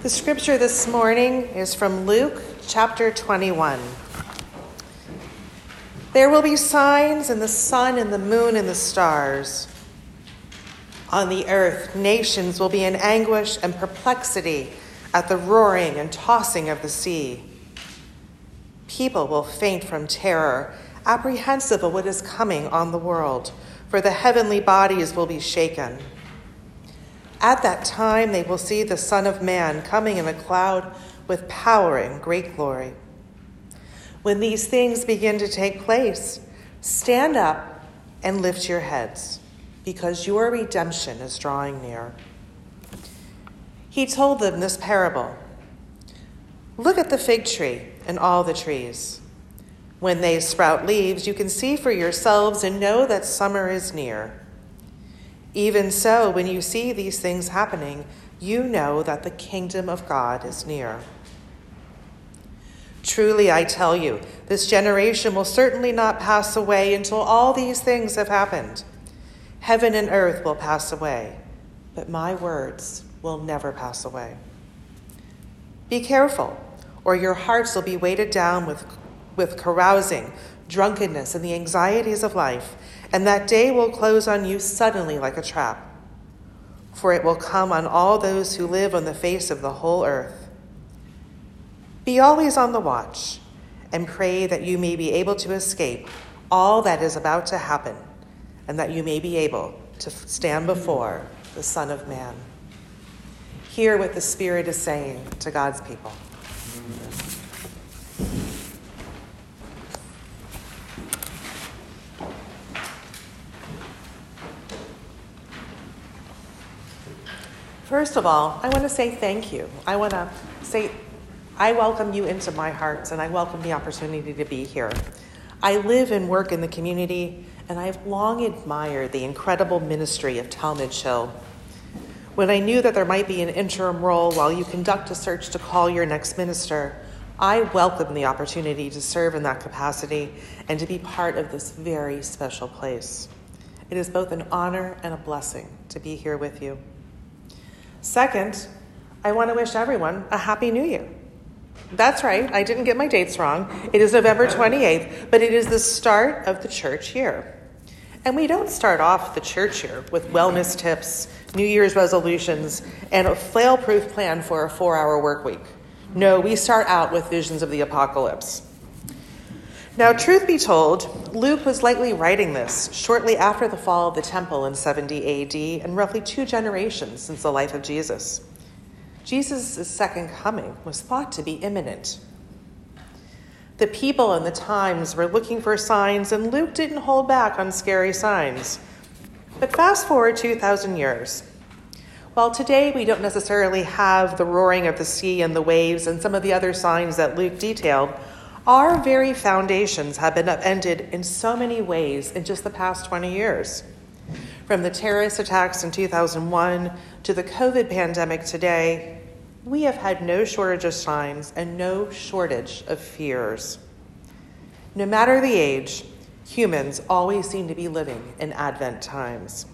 The scripture this morning is from Luke chapter 21. There will be signs in the sun and the moon and the stars. On the earth, nations will be in anguish and perplexity at the roaring and tossing of the sea. People will faint from terror, apprehensive of what is coming on the world, for the heavenly bodies will be shaken. At that time, they will see the Son of Man coming in a cloud with power and great glory. When these things begin to take place, stand up and lift your heads, because your redemption is drawing near. He told them this parable Look at the fig tree and all the trees. When they sprout leaves, you can see for yourselves and know that summer is near. Even so, when you see these things happening, you know that the kingdom of God is near. Truly, I tell you, this generation will certainly not pass away until all these things have happened. Heaven and earth will pass away, but my words will never pass away. Be careful, or your hearts will be weighted down with, with carousing, drunkenness, and the anxieties of life and that day will close on you suddenly like a trap. For it will come on all those who live on the face of the whole earth. Be always on the watch and pray that you may be able to escape all that is about to happen and that you may be able to stand before the Son of Man. Hear what the Spirit is saying to God's people. First of all, I want to say thank you. I want to say I welcome you into my hearts and I welcome the opportunity to be here. I live and work in the community and I've long admired the incredible ministry of Talmadge Hill. When I knew that there might be an interim role while you conduct a search to call your next minister, I welcomed the opportunity to serve in that capacity and to be part of this very special place. It is both an honor and a blessing to be here with you. Second, I want to wish everyone a Happy New Year. That's right, I didn't get my dates wrong. It is November 28th, but it is the start of the church year. And we don't start off the church year with wellness tips, New Year's resolutions, and a fail proof plan for a four hour work week. No, we start out with visions of the apocalypse. Now, truth be told, Luke was likely writing this shortly after the fall of the temple in 70 AD and roughly two generations since the life of Jesus. Jesus' second coming was thought to be imminent. The people and the times were looking for signs, and Luke didn't hold back on scary signs. But fast forward 2,000 years. While today we don't necessarily have the roaring of the sea and the waves and some of the other signs that Luke detailed, our very foundations have been upended in so many ways in just the past 20 years. From the terrorist attacks in 2001 to the COVID pandemic today, we have had no shortage of signs and no shortage of fears. No matter the age, humans always seem to be living in Advent times.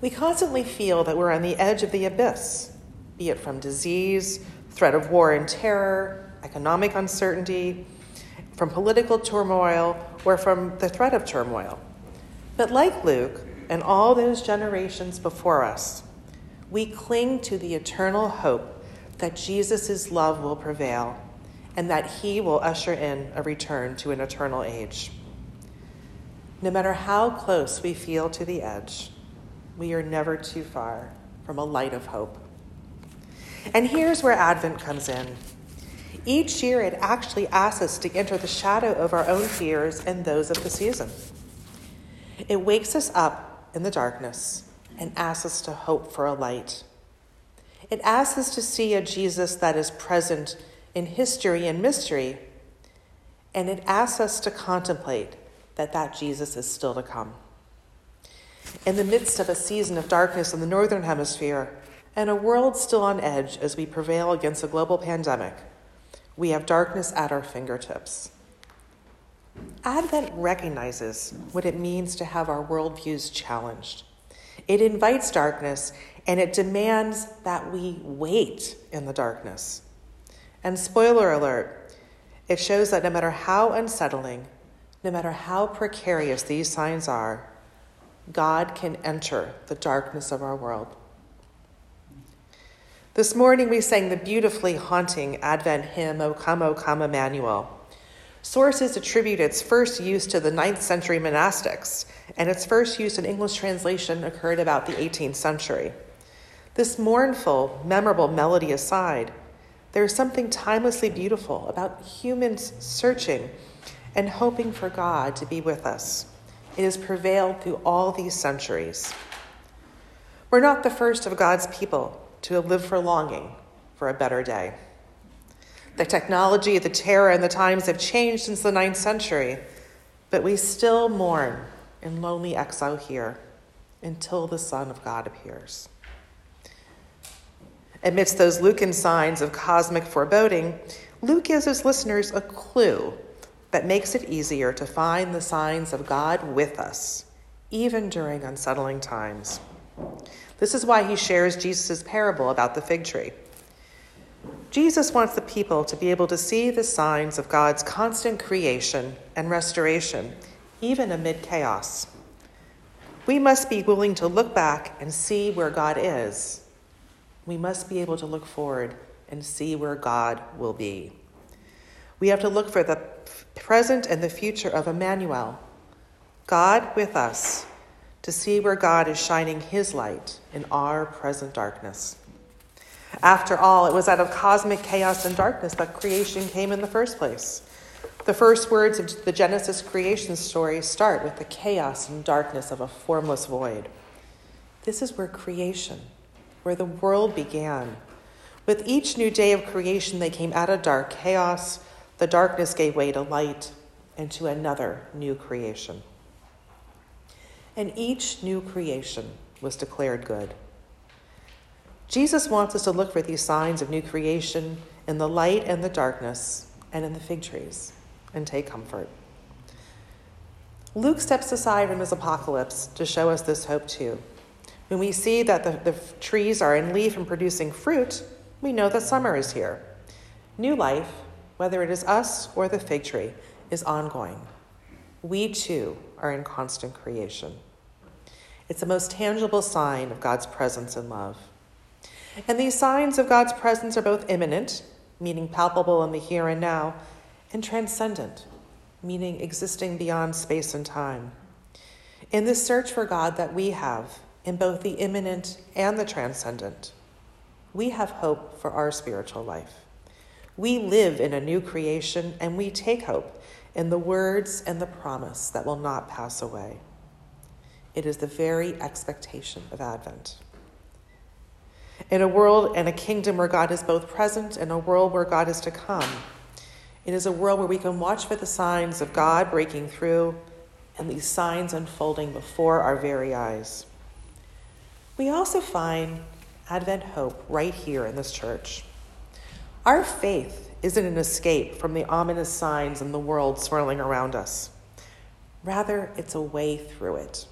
We constantly feel that we're on the edge of the abyss, be it from disease, threat of war and terror, economic uncertainty, from political turmoil, or from the threat of turmoil. But like Luke and all those generations before us, we cling to the eternal hope that Jesus' love will prevail and that he will usher in a return to an eternal age. No matter how close we feel to the edge, we are never too far from a light of hope. And here's where Advent comes in. Each year, it actually asks us to enter the shadow of our own fears and those of the season. It wakes us up in the darkness and asks us to hope for a light. It asks us to see a Jesus that is present in history and mystery, and it asks us to contemplate that that Jesus is still to come. In the midst of a season of darkness in the Northern Hemisphere and a world still on edge as we prevail against a global pandemic, we have darkness at our fingertips. Advent recognizes what it means to have our worldviews challenged. It invites darkness and it demands that we wait in the darkness. And spoiler alert, it shows that no matter how unsettling, no matter how precarious these signs are, God can enter the darkness of our world. This morning we sang the beautifully haunting Advent hymn, O Come, O Come, Emmanuel. Sources attribute its first use to the 9th century monastics, and its first use in English translation occurred about the 18th century. This mournful, memorable melody aside, there is something timelessly beautiful about humans searching and hoping for God to be with us. It has prevailed through all these centuries. We're not the first of God's people to live for longing for a better day. The technology, the terror, and the times have changed since the ninth century, but we still mourn in lonely exile here until the Son of God appears. Amidst those Lucan signs of cosmic foreboding, Luke gives his listeners a clue that makes it easier to find the signs of God with us, even during unsettling times. This is why he shares Jesus' parable about the fig tree. Jesus wants the people to be able to see the signs of God's constant creation and restoration, even amid chaos. We must be willing to look back and see where God is. We must be able to look forward and see where God will be. We have to look for the present and the future of Emmanuel, God with us, to see where God is shining his light in our present darkness. After all, it was out of cosmic chaos and darkness that creation came in the first place. The first words of the Genesis creation story start with the chaos and darkness of a formless void. This is where creation, where the world began. With each new day of creation, they came out of dark chaos the darkness gave way to light and to another new creation. And each new creation was declared good. Jesus wants us to look for these signs of new creation in the light and the darkness and in the fig trees and take comfort. Luke steps aside from his apocalypse to show us this hope too. When we see that the, the trees are in leaf and producing fruit, we know that summer is here. New life whether it is us or the fig tree, is ongoing. We too are in constant creation. It's the most tangible sign of God's presence and love. And these signs of God's presence are both immanent, meaning palpable in the here and now, and transcendent, meaning existing beyond space and time. In this search for God that we have, in both the immanent and the transcendent, we have hope for our spiritual life. We live in a new creation and we take hope in the words and the promise that will not pass away. It is the very expectation of Advent. In a world and a kingdom where God is both present and a world where God is to come, it is a world where we can watch for the signs of God breaking through and these signs unfolding before our very eyes. We also find Advent hope right here in this church. Our faith isn't an escape from the ominous signs in the world swirling around us. Rather, it's a way through it.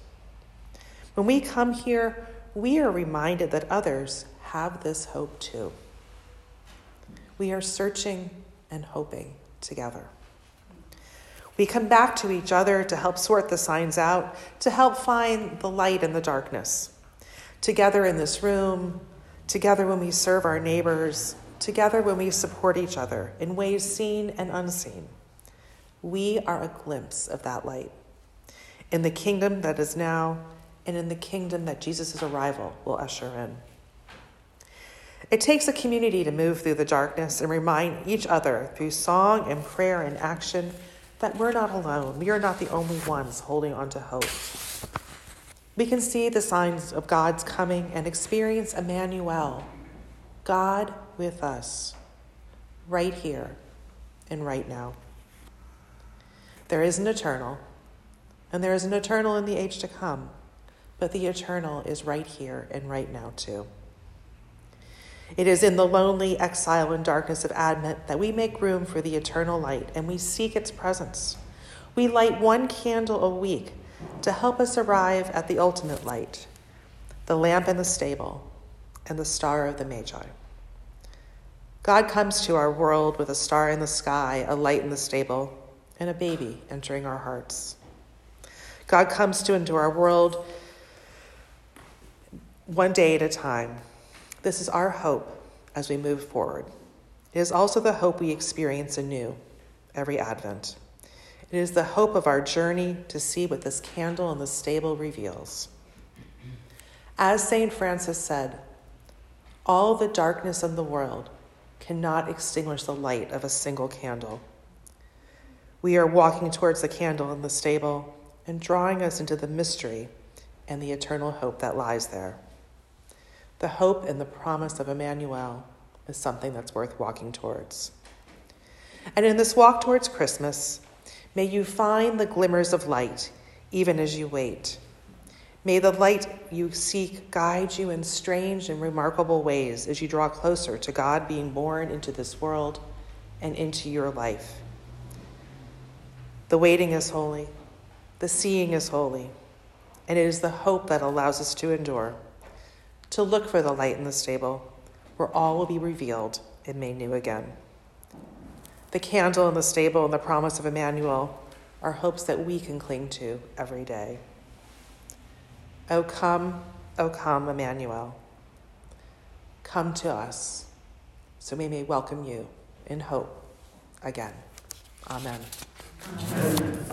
When we come here, we are reminded that others have this hope too. We are searching and hoping together. We come back to each other to help sort the signs out, to help find the light in the darkness. Together in this room, together when we serve our neighbors, together when we support each other in ways seen and unseen. We are a glimpse of that light in the kingdom that is now and in the kingdom that Jesus' arrival will usher in. It takes a community to move through the darkness and remind each other through song and prayer and action that we're not alone. We are not the only ones holding on to hope. We can see the signs of God's coming and experience Emmanuel, God with us right here and right now. There is an eternal, and there is an eternal in the age to come, but the eternal is right here and right now, too. It is in the lonely exile and darkness of Advent that we make room for the eternal light and we seek its presence. We light one candle a week to help us arrive at the ultimate light, the lamp in the stable, and the star of the Magi. God comes to our world with a star in the sky, a light in the stable, and a baby entering our hearts. God comes to into our world one day at a time. This is our hope as we move forward. It is also the hope we experience anew every Advent. It is the hope of our journey to see what this candle in the stable reveals. As St. Francis said, all the darkness of the world cannot extinguish the light of a single candle. We are walking towards the candle in the stable and drawing us into the mystery and the eternal hope that lies there. The hope and the promise of Emmanuel is something that's worth walking towards. And in this walk towards Christmas, may you find the glimmers of light even as you wait. May the light you seek guide you in strange and remarkable ways as you draw closer to God being born into this world and into your life. The waiting is holy, the seeing is holy, and it is the hope that allows us to endure, to look for the light in the stable, where all will be revealed and made new again. The candle in the stable and the promise of Emmanuel are hopes that we can cling to every day. O come, O come, Emmanuel. Come to us so we may welcome you in hope again. Amen. Amen.